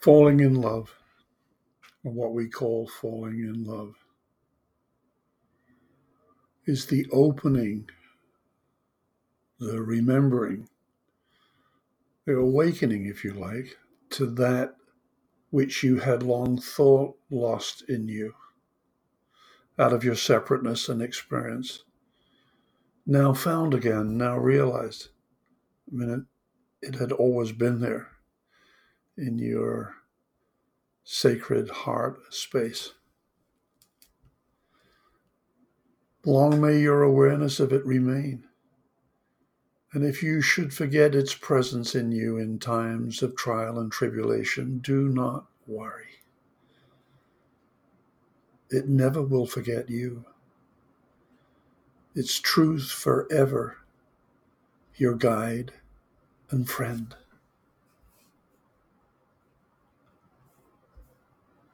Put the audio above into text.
Falling in love, or what we call falling in love, is the opening, the remembering, the awakening, if you like, to that which you had long thought lost in you out of your separateness and experience. Now found again, now realized. I mean, it, it had always been there in your sacred heart space. Long may your awareness of it remain. And if you should forget its presence in you in times of trial and tribulation, do not worry. It never will forget you. Its truth forever, your guide and friend.